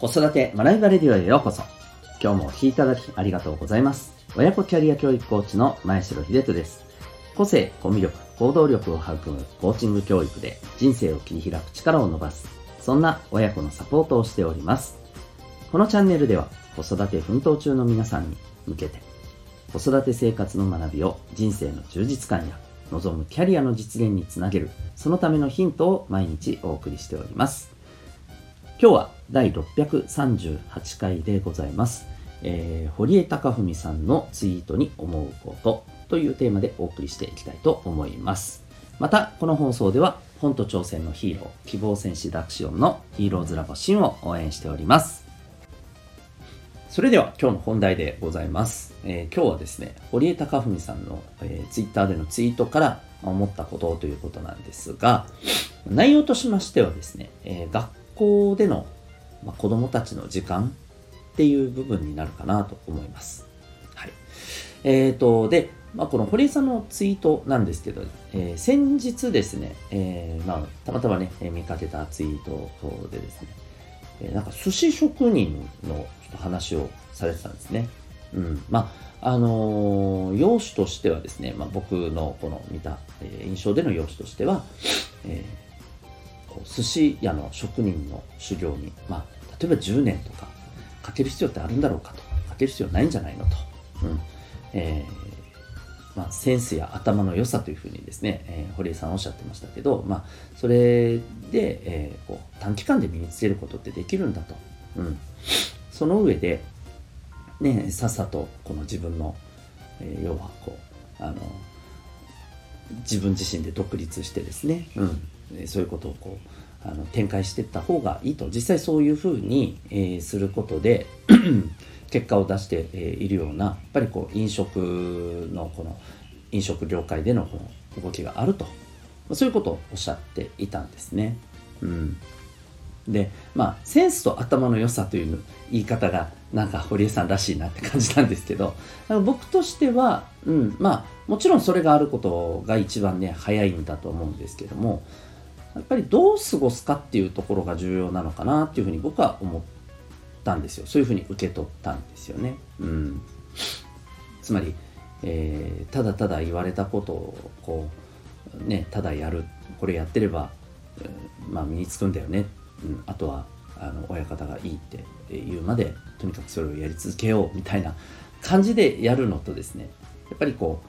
子育て学びバレディオへようこそ。今日もお聴きいただきありがとうございます。親子キャリア教育コーチの前城秀人です。個性、コミュ力、行動力を育むコーチング教育で人生を切り開く力を伸ばす。そんな親子のサポートをしております。このチャンネルでは子育て奮闘中の皆さんに向けて子育て生活の学びを人生の充実感や望むキャリアの実現につなげるそのためのヒントを毎日お送りしております今日は第638回でございます、えー、堀江貴文さんのツイートに思うことというテーマでお送りしていきたいと思います。またこの放送では本と挑戦のヒーロー希望戦士ダクシオンのヒーローズラボシンを応援しております。それでは今日の本題でございます。えー、今日はですね、堀江貴文さんの、えー、ツイッターでのツイートから思ったことということなんですが、内容としましてはですね、えー、学校での、まあ、子供たちの時間っていう部分になるかなと思います。はい。えっ、ー、と、で、まあ、この堀江さんのツイートなんですけど、えー、先日ですね、えー、まあ、たまたまね、見かけたツイートでですね、えなんか寿司職人のちょっと話をされてたんですね。うん。まあ、あのー、容姿としてはですね、まあ、僕のこの見た、えー、印象での容姿としては、えー、こう寿司屋の職人の修行に、まあ、例えば10年とかかける必要ってあるんだろうかと。かける必要ないんじゃないのと。うん。えーまあ、センスや頭の良さというふうにですね、えー、堀江さんおっしゃってましたけど、まあ、それで、えー、こう短期間で身につけることってできるんだと。うん、その上で、ね、さっさとこの自分の、え、要はこうあの自分自身で独立してですね、うん、そういうことをこうあの展開していった方がいいと。実際そういうふうに、えー、することで 結果を出しているようなやっぱりこう飲食のこの飲食業界でのこの動きがあると。そういうことをおっしゃっていたんですね。うん、でまあセンスと頭の良さという言い方がなんか堀江さんらしいなって感じなんですけど僕としては、うん、まあもちろんそれがあることが一番ね早いんだと思うんですけどもやっぱりどう過ごすかっていうところが重要なのかなっていうふうに僕は思ったんですよそういうふうに受け取ったんですよね。うん、つまり、えー、ただただ言われたことをこうねただやるこれやってれば、まあ、身につくんだよね、うん、あとはあの親方がいいって言うまでとにかくそれをやり続けようみたいな感じでやるのとですねやっぱりこ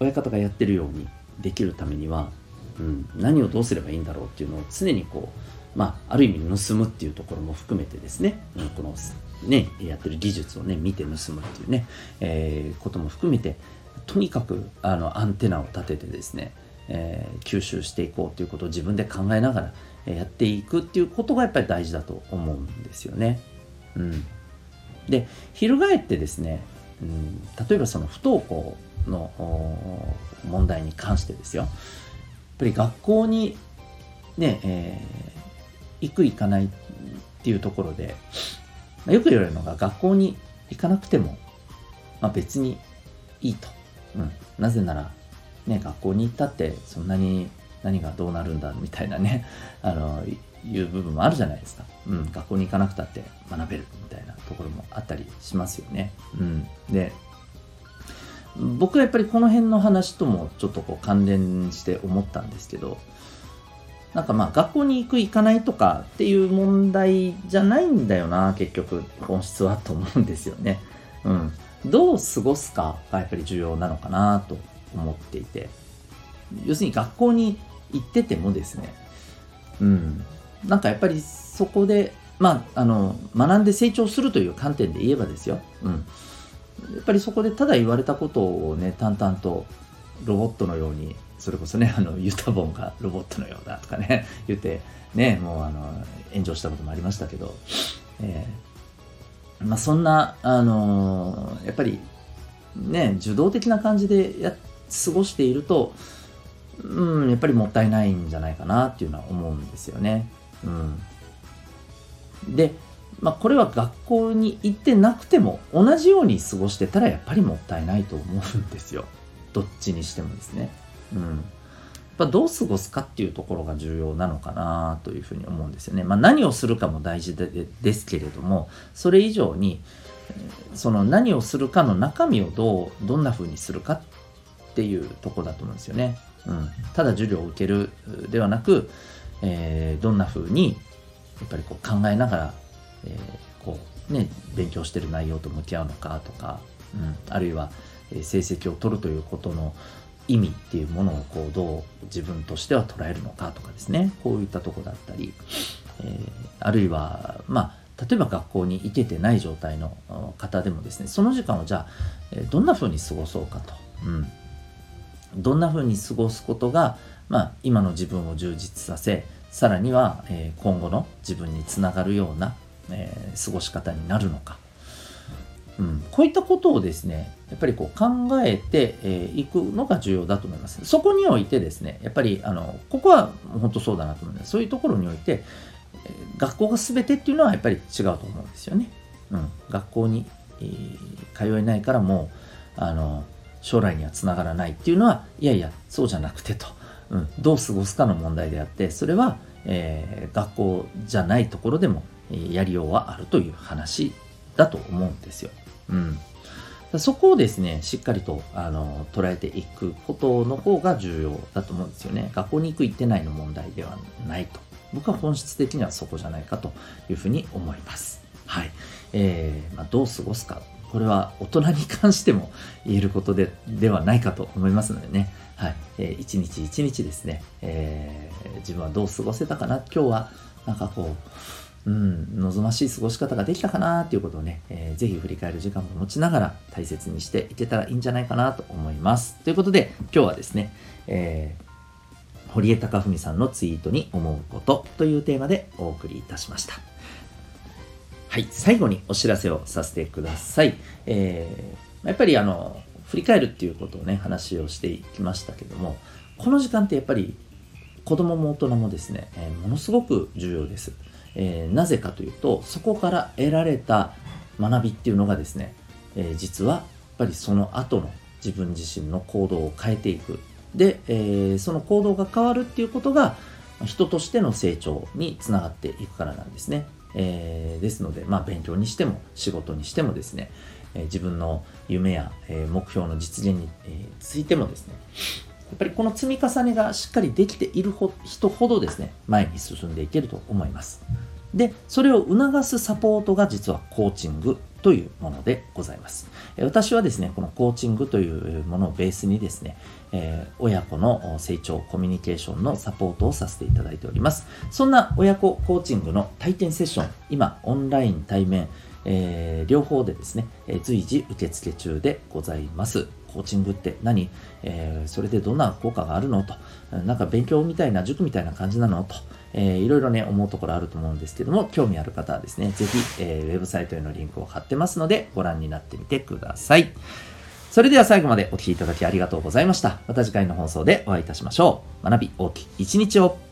う親方がやってるようにできるためには、うん、何をどうすればいいんだろうっていうのを常にこうまあ、ある意味盗むっていうところも含めてですね、うん、このね、やってる技術をね、見て盗むっていうね、えー、ことも含めて、とにかくあのアンテナを立ててですね、えー、吸収していこうということを自分で考えながらやっていくっていうことがやっぱり大事だと思うんですよね。うん、で翻ってですね、うん、例えばその不登校の問題に関してですよやっぱり学校にね、え行く行かないっていうところで、まあ、よく言われるのが学校に行かなくても、まあ、別にいいと。うん、なぜなら、ね、学校に行ったってそんなに何がどうなるんだみたいなね、あの、いう部分もあるじゃないですか。うん、学校に行かなくたって学べるみたいなところもあったりしますよね。うん。で、僕はやっぱりこの辺の話ともちょっとこう関連して思ったんですけど、なんかまあ学校に行く行かないとかっていう問題じゃないんだよな結局本質はと思うんですよね。うん。どう過ごすかがやっぱり重要なのかなと思っていて要するに学校に行っててもですね。うん。なんかやっぱりそこでまああの学んで成長するという観点で言えばですよ、うん、やっぱりそこでただ言われたことをね淡々とロボットのようにそれこそね、あの、ユタボンがロボットのようだとかね、言って、ね、もうあの、炎上したこともありましたけど、えー、まあそんな、あの、やっぱり、ね、受動的な感じでや過ごしていると、うん、やっぱりもったいないんじゃないかなっていうのは思うんですよね。うん。で、まあ、これは学校に行ってなくても同じように過ごしてたらやっぱりもったいないと思うんですよ。どっちにしてもですね。うん。ぱどう過ごすかっていうところが重要なのかなというふうに思うんですよね。まあ、何をするかも大事でですけれどもそれ以上にその何をするかの中身をどうどんな風にするかっていうとこだと思うんですよね。うん、ただ授業を受けるではなく、えー、どんな風にやっぱりこう考えながら、えー、こうね勉強してる内容と向き合うのかとか、うん、あるいは成績を取るということの意味っていうものをこうどう自分としては捉えるのかとかですね。こういったとこだったり、えー、あるいはまあ例えば学校に行けてない状態の方でもですねその時間をじゃあどんな風に過ごそうかと、うん、どんな風に過ごすことが、まあ、今の自分を充実させさらには、えー、今後の自分につながるような、えー、過ごし方になるのか、うん、こういったことをですねやっぱりこう考えてい、えー、くのが重要だと思います。そこにおいてですねやっぱりあのここは本当そうだなと思うんです。そういうところにおいて学校が全てっていうのはやっぱり違うと思うんですよね、うん、学校に、えー、通えないからもうあの将来にはつながらないっていうのはいやいやそうじゃなくてと、うん、どう過ごすかの問題であってそれは、えー、学校じゃないところでもやりようはあるという話だと思うんですよ。うん、そこをですね、しっかりとあの捉えていくことの方が重要だと思うんですよね。学校に行く行ってないの問題ではないと。僕は本質的にはそこじゃないかというふうに思います。はい。えー、まあ、どう過ごすかこれは大人に関しても言えることでではないかと思いますのでね、はいえー、一日一日ですね、えー、自分はどう過ごせたかな、今日はなんかこう、うん、望ましい過ごし方ができたかなっていうことをね、えー、ぜひ振り返る時間も持ちながら大切にしていけたらいいんじゃないかなと思います。ということで、今日はですね、えー、堀江貴文さんのツイートに思うことというテーマでお送りいたしました。はい、最後にお知らせをさせてください。えー、やっぱりあの、振り返るっていうことをね、話をしていきましたけども、この時間ってやっぱり子供も大人もですね、えー、ものすごく重要です。えー、なぜかというと、そこから得られた学びっていうのがですね、えー、実はやっぱりその後の自分自身の行動を変えていく。で、えその行動が変わるっていうことが人としての成長につながっていくからなんですね。えー、ですので、まあ、勉強にしても仕事にしてもですね、えー、自分の夢や、えー、目標の実現に、えついてもですねやっぱりこの積み重ねがしっかりできている人ほどですね前に進んでいけると思います。でそれを促すサポートが実はコーチングというものでございます。私はですね、このコーチングというものをベースにですね、えー、親子の成長、コミュニケーションのサポートをさせていただいております。そんな親子コーチングの体験セッション、今、オンライン、対面、えー、両方でですね、え、随時受付中でございます。コーチングって何、えー、それでどんな効果があるの？と、なんか勉強みたいな、塾みたいな感じなの？と、えー、いろいろね、思うところあると思うんですけども、興味ある方はですね、ぜひ、えー、ウェブサイトへのリンクを貼ってますので、ご覧になってみてください。それでは最後までお聴きいただきありがとうございました。また次回の放送でお会いいたしましょう。学び大きい一日を。